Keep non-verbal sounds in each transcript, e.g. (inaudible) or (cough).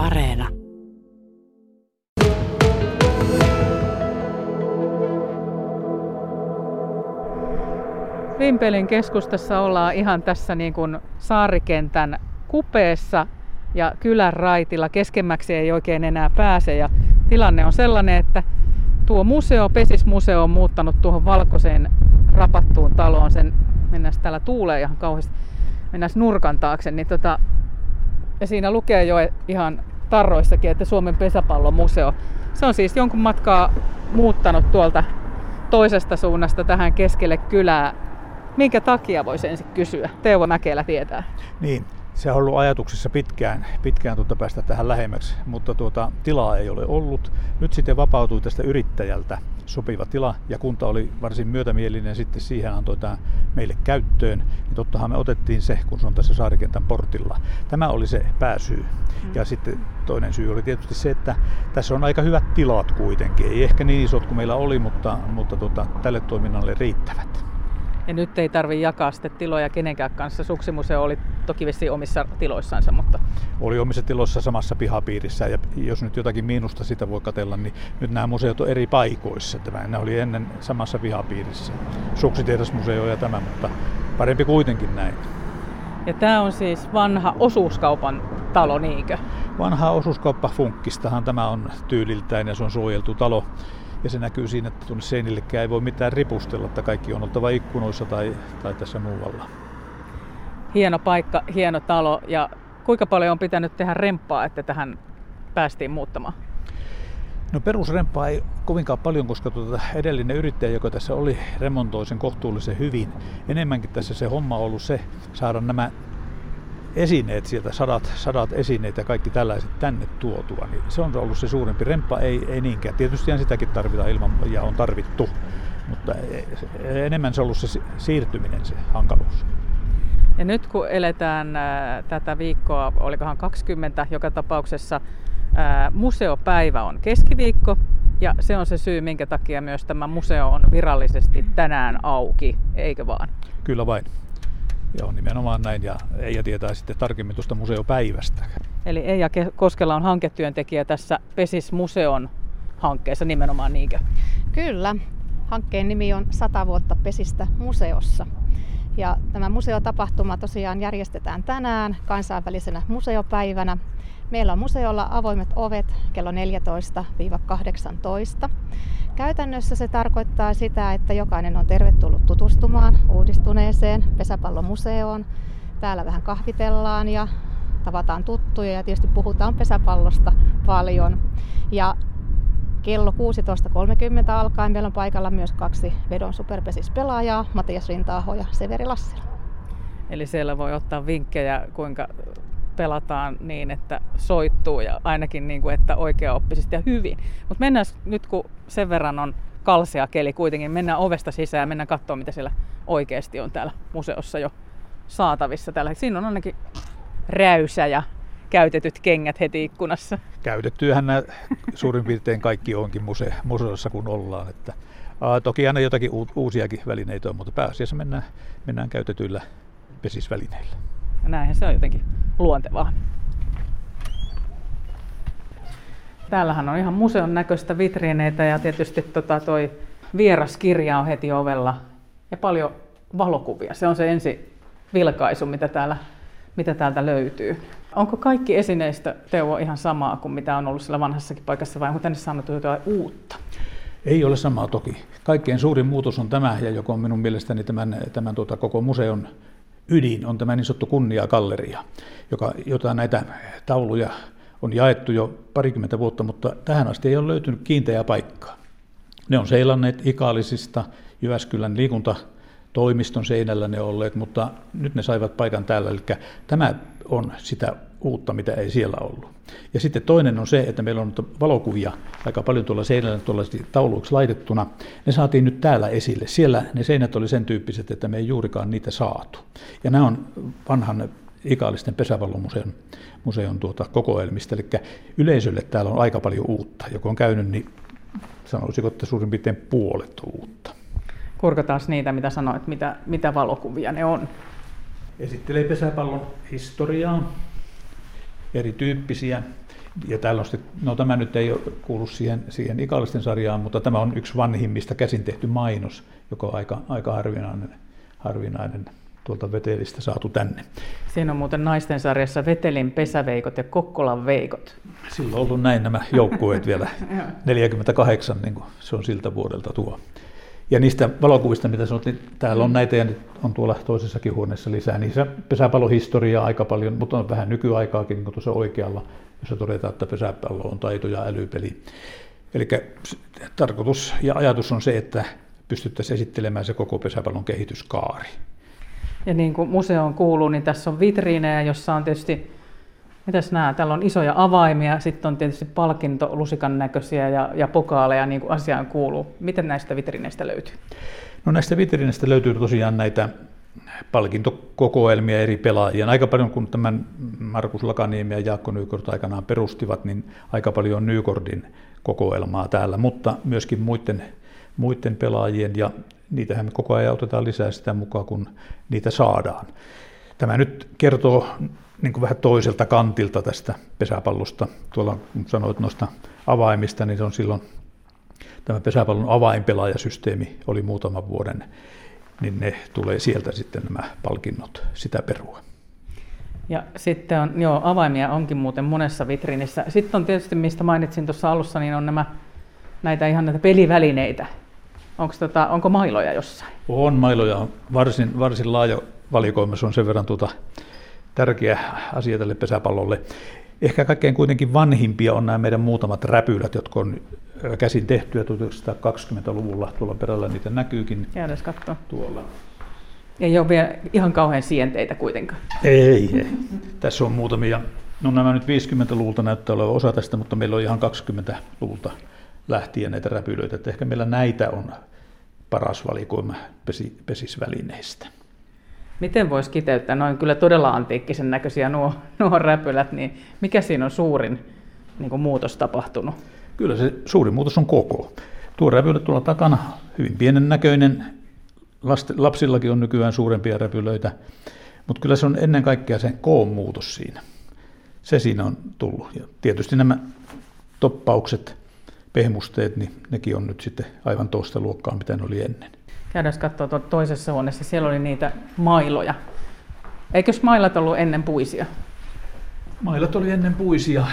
Areena. Vimpelin keskustassa ollaan ihan tässä niin kuin saarikentän kupeessa ja kylän raitilla. Keskemmäksi ei oikein enää pääse ja tilanne on sellainen, että tuo museo, Pesismuseo on muuttanut tuohon valkoiseen rapattuun taloon. Sen mennään täällä tuulee ihan kauheasti. Mennään nurkan taakse, niin tota, ja siinä lukee jo ihan tarroissakin, että Suomen pesäpallomuseo. Se on siis jonkun matkaa muuttanut tuolta toisesta suunnasta tähän keskelle kylää. Minkä takia voisi ensin kysyä? Teuvo Mäkelä tietää. Niin, se on ollut ajatuksissa pitkään, pitkään tuota päästä tähän lähemmäksi, mutta tuota, tilaa ei ole ollut. Nyt sitten vapautui tästä yrittäjältä sopiva tila ja kunta oli varsin myötämielinen sitten siihen antoi tämä meille käyttöön. Niin tottahan me otettiin se, kun se on tässä saarikentän portilla. Tämä oli se pääsyy. Mm. Ja sitten toinen syy oli tietysti se, että tässä on aika hyvät tilat kuitenkin. Ei ehkä niin isot kuin meillä oli, mutta, mutta tuota, tälle toiminnalle riittävät. Ja nyt ei tarvi jakaa sitten tiloja kenenkään kanssa. Suksimuseo oli toki vissi omissa tiloissansa, mutta... Oli omissa tiloissa samassa pihapiirissä ja jos nyt jotakin miinusta sitä voi katella, niin nyt nämä museot on eri paikoissa. Tämä, ne oli ennen samassa pihapiirissä. Suksitehdasmuseo ja tämä, mutta parempi kuitenkin näin. Ja tämä on siis vanha osuuskaupan talo, niinkö? Vanha osuuskauppa Funkkistahan tämä on tyyliltään ja se on suojeltu talo. Ja se näkyy siinä, että tuonne seinillekään ei voi mitään ripustella, että kaikki on oltava ikkunoissa tai, tai tässä muualla. Hieno paikka, hieno talo ja kuinka paljon on pitänyt tehdä remppaa, että tähän päästiin muuttamaan? No perusrempaa ei kovinkaan paljon, koska tuota edellinen yrittäjä, joka tässä oli, remontoi sen kohtuullisen hyvin. Enemmänkin tässä se homma on ollut se, saada nämä esineet sieltä, sadat, sadat esineet ja kaikki tällaiset tänne tuotua, niin se on ollut se suurempi. Remppa ei, ei niinkään. Tietysti sitäkin tarvitaan ilman ja on tarvittu, mutta enemmän se on ollut se siirtyminen, se hankaluus. Ja nyt kun eletään ää, tätä viikkoa, olikohan 20, joka tapauksessa museopäivä on keskiviikko, ja se on se syy, minkä takia myös tämä museo on virallisesti tänään auki, eikö vaan? Kyllä vain. Joo, nimenomaan näin. Ja Eija tietää sitten tarkemmin tuosta museopäivästä. Eli Eija Koskela on hanketyöntekijä tässä Pesis-museon hankkeessa nimenomaan niinkö? Kyllä. Hankkeen nimi on 100 vuotta Pesistä museossa. Ja tämä museotapahtuma tosiaan järjestetään tänään kansainvälisenä museopäivänä. Meillä on museolla avoimet ovet kello 14-18. Käytännössä se tarkoittaa sitä, että jokainen on tervetullut tutustumaan uudistuneeseen pesäpallomuseoon. Täällä vähän kahvitellaan ja tavataan tuttuja ja tietysti puhutaan pesäpallosta paljon. Ja kello 16.30 alkaen meillä on paikalla myös kaksi vedon superpesispelaajaa, Matias Rintaaho ja Severi Lassila. Eli siellä voi ottaa vinkkejä, kuinka pelataan niin, että soittuu ja ainakin niin kuin, että oikeaoppisesti ja hyvin. Mutta mennään nyt, kun sen verran on kalsea keli kuitenkin, mennään ovesta sisään ja mennään katsomaan, mitä siellä oikeasti on täällä museossa jo saatavissa. Täällä. Siinä on ainakin räysä ja käytetyt kengät heti ikkunassa. Käytettyähän nämä suurin piirtein kaikki onkin muse- museossa, kun ollaan. Että, aa, toki aina jotakin uusiakin välineitä on, mutta pääasiassa mennään, mennään käytetyillä pesisvälineillä. Näinhän se on jotenkin luontevaa. Täällähän on ihan museon näköistä vitriineitä ja tietysti tota toi vieraskirja on heti ovella ja paljon valokuvia. Se on se ensi vilkaisu, mitä, täällä, mitä täältä löytyy. Onko kaikki esineistä, Teuvo, ihan samaa kuin mitä on ollut sillä vanhassakin paikassa vai onko tänne saanut jotain uutta? Ei ole samaa toki. Kaikkein suurin muutos on tämä, ja joka on minun mielestäni tämän, tämän tuota, koko museon ydin on tämä niin sanottu kunniakalleria, joka, jota näitä tauluja on jaettu jo parikymmentä vuotta, mutta tähän asti ei ole löytynyt kiinteää paikkaa. Ne on seilanneet Ikaalisista, Jyväskylän liikuntatoimiston seinällä ne olleet, mutta nyt ne saivat paikan täällä. Eli tämä on sitä uutta, mitä ei siellä ollut. Ja sitten toinen on se, että meillä on valokuvia aika paljon tuolla seinällä tuollaisesti tauluiksi laitettuna. Ne saatiin nyt täällä esille. Siellä ne seinät oli sen tyyppiset, että me ei juurikaan niitä saatu. Ja nämä on vanhan Ikaalisten pesäpallomuseon museon tuota kokoelmista. Eli yleisölle täällä on aika paljon uutta. Joka on käynyt, niin sanoisiko, että suurin piirtein puolet on uutta. Kurkataan niitä, mitä sanoit, mitä, mitä valokuvia ne on. Esittelee pesäpallon historiaa, erityyppisiä. Ja täällä on sitten, no tämä nyt ei ole kuulu siihen, siihen ikallisten sarjaan, mutta tämä on yksi vanhimmista käsin tehty mainos, joka on aika, aika harvinainen, harvinainen tuolta Vetelistä saatu tänne. Siinä on muuten naisten sarjassa Vetelin pesäveikot ja Kokkolan veikot. Silloin on ollut näin nämä joukkueet vielä (laughs) 48, niin kuin se on siltä vuodelta tuo. Ja niistä valokuvista, mitä sanottiin, täällä on näitä ja nyt on tuolla toisessakin huoneessa lisää. Niissä pesäpallohistoriaa aika paljon, mutta on vähän nykyaikaakin niin kuin tuossa oikealla, jossa todetaan, että pesäpallo on taito ja älypeli. Eli tarkoitus ja ajatus on se, että pystyttäisiin esittelemään se koko pesäpallon kehityskaari. Ja niin kuin museoon kuuluu, niin tässä on vitriinejä, jossa on tietysti, mitäs nämä, täällä on isoja avaimia, sitten on tietysti palkintolusikan näköisiä ja, ja pokaaleja, niin kuin asiaan kuuluu. Miten näistä vitriineistä löytyy? No näistä vitriineistä löytyy tosiaan näitä palkintokokoelmia eri pelaajia. Aika paljon, kun tämän Markus Lakaniemi ja Jaakko Nykort aikanaan perustivat, niin aika paljon on Nykordin kokoelmaa täällä, mutta myöskin muiden, muiden pelaajien ja niitähän me koko ajan otetaan lisää sitä mukaan, kun niitä saadaan. Tämä nyt kertoo niin kuin vähän toiselta kantilta tästä pesäpallosta. Tuolla kun sanoit noista avaimista, niin se on silloin tämä pesäpallon avainpelaajasysteemi oli muutaman vuoden, niin ne tulee sieltä sitten nämä palkinnot sitä perua. Ja sitten on, joo, avaimia onkin muuten monessa vitriinissä. Sitten on tietysti, mistä mainitsin tuossa alussa, niin on nämä, näitä ihan näitä pelivälineitä, Onko tota, onko mailoja jossain? On mailoja, varsin, varsin laaja valikoima, se on sen verran tuota, tärkeä asia tälle pesäpallolle. Ehkä kaikkein kuitenkin vanhimpia on nämä meidän muutamat räpylät, jotka on käsin tehtyä 1920-luvulla. Tuolla perällä niitä näkyykin. Jäädäs katsoa. Tuolla. Ei ole vielä ihan kauhean sienteitä kuitenkaan. Ei, ei. Tässä on muutamia. No nämä nyt 50-luvulta näyttää olevan osa tästä, mutta meillä on ihan 20-luvulta lähtien näitä räpylöitä. Että ehkä meillä näitä on paras valikoima pesi, pesisvälineistä. Miten voisi kiteyttää, noin kyllä todella antiikkisen näköisiä nuo, nuo räpylät, niin mikä siinä on suurin niin kuin muutos tapahtunut? Kyllä se suurin muutos on koko. Tuo räpylä tuolla takana, hyvin pienen näköinen, lapsillakin on nykyään suurempia räpylöitä, mutta kyllä se on ennen kaikkea sen koon muutos siinä. Se siinä on tullut. Ja tietysti nämä toppaukset pehmusteet, niin nekin on nyt sitten aivan toista luokkaa, mitä ne oli ennen. Käydään katsoa toisessa huoneessa, siellä oli niitä mailoja. Eikös mailat ollut ennen puisia? Mailat oli ennen puisia,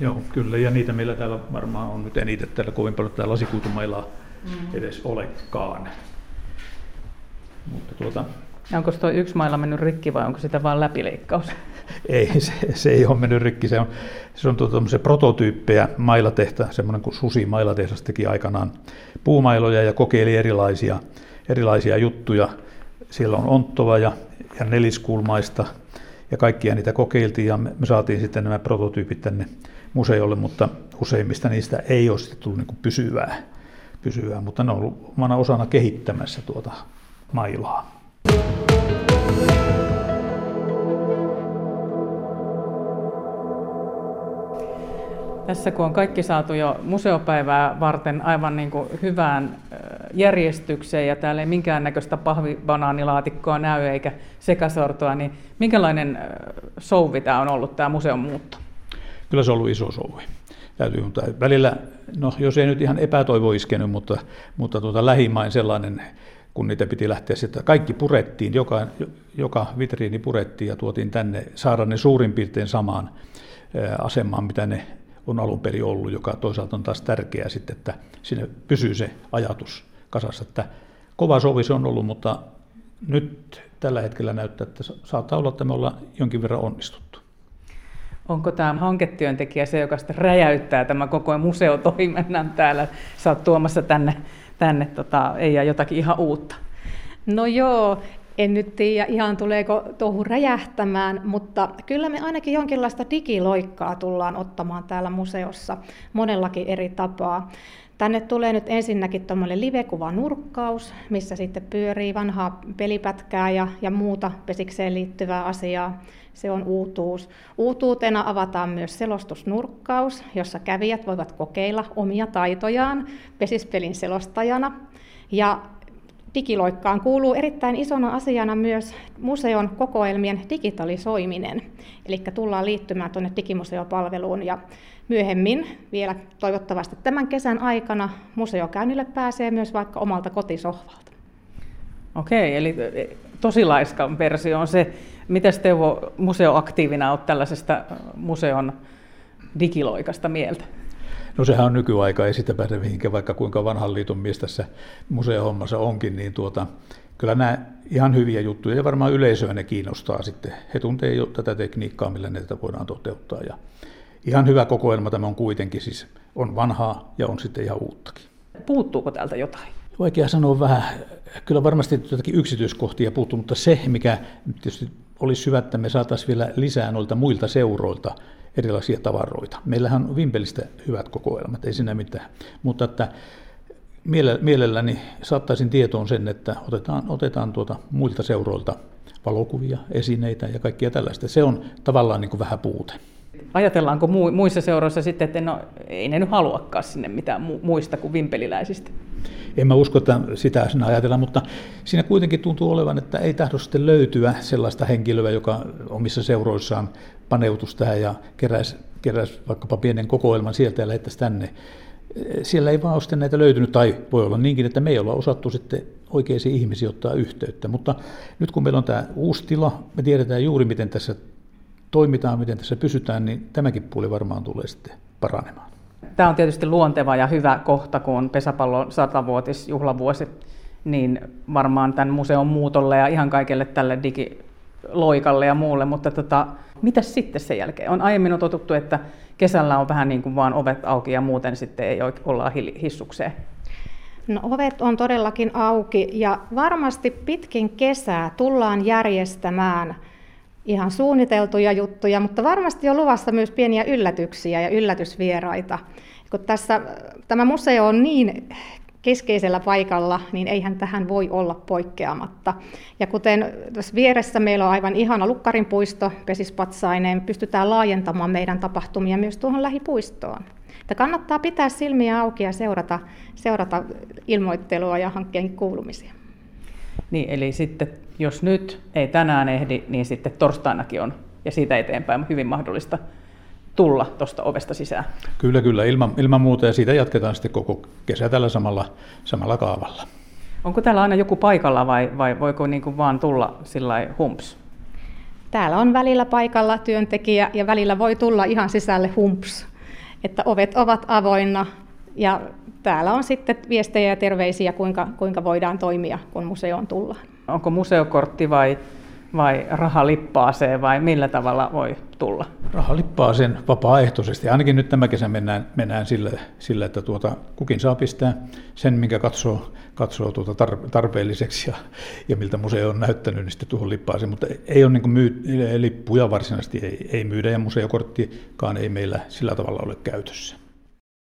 joo kyllä, ja niitä meillä täällä varmaan on nyt eniten täällä kovin paljon täällä lasikuitumailaa mm. edes olekaan. Mutta tuota... onko tuo yksi mailla mennyt rikki vai onko sitä vain läpileikkaus? Ei, se, se ei ole mennyt rikki. Se on, se on tuota, prototyyppejä mailatehtä, semmoinen kuin Susi mailatehdas teki aikanaan puumailoja ja kokeili erilaisia, erilaisia juttuja. Siellä on onttova ja, ja neliskulmaista ja kaikkia niitä kokeiltiin ja me, me saatiin sitten nämä prototyypit tänne museolle, mutta useimmista niistä ei ole sitten tullut niin pysyvää, pysyvää, mutta ne on ollut osana kehittämässä tuota mailaa. Tässä kun on kaikki saatu jo museopäivää varten aivan niin kuin hyvään järjestykseen ja täällä ei minkäännäköistä pahvibanaanilaatikkoa näy eikä sekasortoa, niin minkälainen souvi tämä on ollut tämä museon muutto? Kyllä se on ollut iso souvi. Täytyy, mutta välillä, no jos ei nyt ihan epätoivo iskenyt, mutta, mutta tuota, lähimain sellainen, kun niitä piti lähteä sitten, kaikki purettiin, joka, joka vitriini purettiin ja tuotiin tänne, saada ne suurin piirtein samaan asemaan, mitä ne on alun perin ollut, joka toisaalta on taas tärkeää sitten, että sinne pysyy se ajatus kasassa. Että kova sovi se on ollut, mutta nyt tällä hetkellä näyttää, että saattaa olla, että me ollaan jonkin verran onnistuttu. Onko tämä hanketyöntekijä se, joka sitten räjäyttää tämä koko museotoiminnan täällä? Sä oot tuomassa tänne, tänne tota, ei jotakin ihan uutta. No joo, en nyt tiedä ihan tuleeko tuohon räjähtämään, mutta kyllä me ainakin jonkinlaista digiloikkaa tullaan ottamaan täällä museossa monellakin eri tapaa. Tänne tulee nyt ensinnäkin tuommoinen live-kuvanurkkaus, missä sitten pyörii vanhaa pelipätkää ja, ja muuta pesikseen liittyvää asiaa. Se on uutuus. Uutuutena avataan myös selostusnurkkaus, jossa kävijät voivat kokeilla omia taitojaan pesispelin selostajana. Ja digiloikkaan kuuluu erittäin isona asiana myös museon kokoelmien digitalisoiminen. Eli tullaan liittymään tuonne digimuseopalveluun ja myöhemmin vielä toivottavasti tämän kesän aikana museokäynnille pääsee myös vaikka omalta kotisohvalta. Okei, eli tosi laiska versio on se, miten Teuvo museoaktiivina olet tällaisesta museon digiloikasta mieltä? No sehän on nykyaika, ei sitä pääse mihinkään, vaikka kuinka vanhan liiton mies tässä museohommassa onkin, niin tuota, kyllä nämä ihan hyviä juttuja ja varmaan yleisöä ne kiinnostaa sitten. He tuntee jo tätä tekniikkaa, millä näitä voidaan toteuttaa ja ihan hyvä kokoelma tämä on kuitenkin, siis on vanhaa ja on sitten ihan uuttakin. Puuttuuko täältä jotain? Vaikea sanoa vähän, kyllä varmasti jotakin yksityiskohtia puuttuu, mutta se, mikä tietysti olisi hyvä, että me saataisiin vielä lisää noilta muilta seuroilta erilaisia tavaroita. Meillähän on Vimpelistä hyvät kokoelmat, ei siinä mitään. Mutta että mielelläni saattaisin tietoon sen, että otetaan, otetaan tuota muilta seuroilta valokuvia, esineitä ja kaikkia tällaista. Se on tavallaan niin kuin vähän puute. Ajatellaanko muissa seuroissa sitten, että no, ei ne nyt haluakaan sinne mitään muista kuin vimpeliläisistä? En mä usko, että sitä sinä ajatellaan, mutta siinä kuitenkin tuntuu olevan, että ei tahdo sitten löytyä sellaista henkilöä, joka omissa seuroissaan paneutuisi tähän ja keräisi, keräisi vaikkapa pienen kokoelman sieltä ja lähettäisi tänne. Siellä ei vaan ole sitten näitä löytynyt, tai voi olla niinkin, että me ei olla osattu sitten oikeisiin ihmisiin ottaa yhteyttä. Mutta nyt kun meillä on tämä uusi tila, me tiedetään juuri miten tässä toimitaan, miten tässä pysytään, niin tämäkin puoli varmaan tulee sitten paranemaan. Tämä on tietysti luonteva ja hyvä kohta, kun on pesäpallon satavuotisjuhlavuosi, niin varmaan tämän museon muutolle ja ihan kaikelle tälle digiloikalle ja muulle, mutta tota, mitä sitten sen jälkeen? On aiemmin on totuttu, että kesällä on vähän niin kuin vaan ovet auki ja muuten sitten ei olla hissukseen. No, ovet on todellakin auki ja varmasti pitkin kesää tullaan järjestämään ihan suunniteltuja juttuja, mutta varmasti on luvassa myös pieniä yllätyksiä ja yllätysvieraita. Kun tässä, tämä museo on niin keskeisellä paikalla, niin eihän tähän voi olla poikkeamatta. Ja kuten tässä vieressä meillä on aivan ihana Lukkarin puisto pesispatsaineen, pystytään laajentamaan meidän tapahtumia myös tuohon lähipuistoon. Että kannattaa pitää silmiä auki ja seurata, seurata ilmoittelua ja hankkeen kuulumisia. Niin, eli sitten jos nyt ei tänään ehdi, niin sitten torstainakin on ja siitä eteenpäin hyvin mahdollista tulla tuosta ovesta sisään. Kyllä, kyllä, ilman, ilman muuta ja siitä jatketaan sitten koko kesä tällä samalla, samalla kaavalla. Onko täällä aina joku paikalla vai, vai voiko niin kuin vaan tulla sillä humps? Täällä on välillä paikalla työntekijä ja välillä voi tulla ihan sisälle humps. Että ovet ovat avoinna ja täällä on sitten viestejä ja terveisiä, kuinka, kuinka voidaan toimia, kun museoon tullaan. Onko museokortti vai, vai rahalippaaseen vai millä tavalla voi tulla? Rahalippaaseen vapaaehtoisesti. Ainakin nyt tämä kesä mennään, mennään sillä, sillä, että tuota, kukin saa pistää sen, minkä katsoo, katsoo tuota tarpeelliseksi ja, ja miltä museo on näyttänyt, niin sitten tuohon lippaaseen. Mutta ei ole niin myy, lippuja varsinaisesti, ei, ei myydä ja museokorttikaan ei meillä sillä tavalla ole käytössä.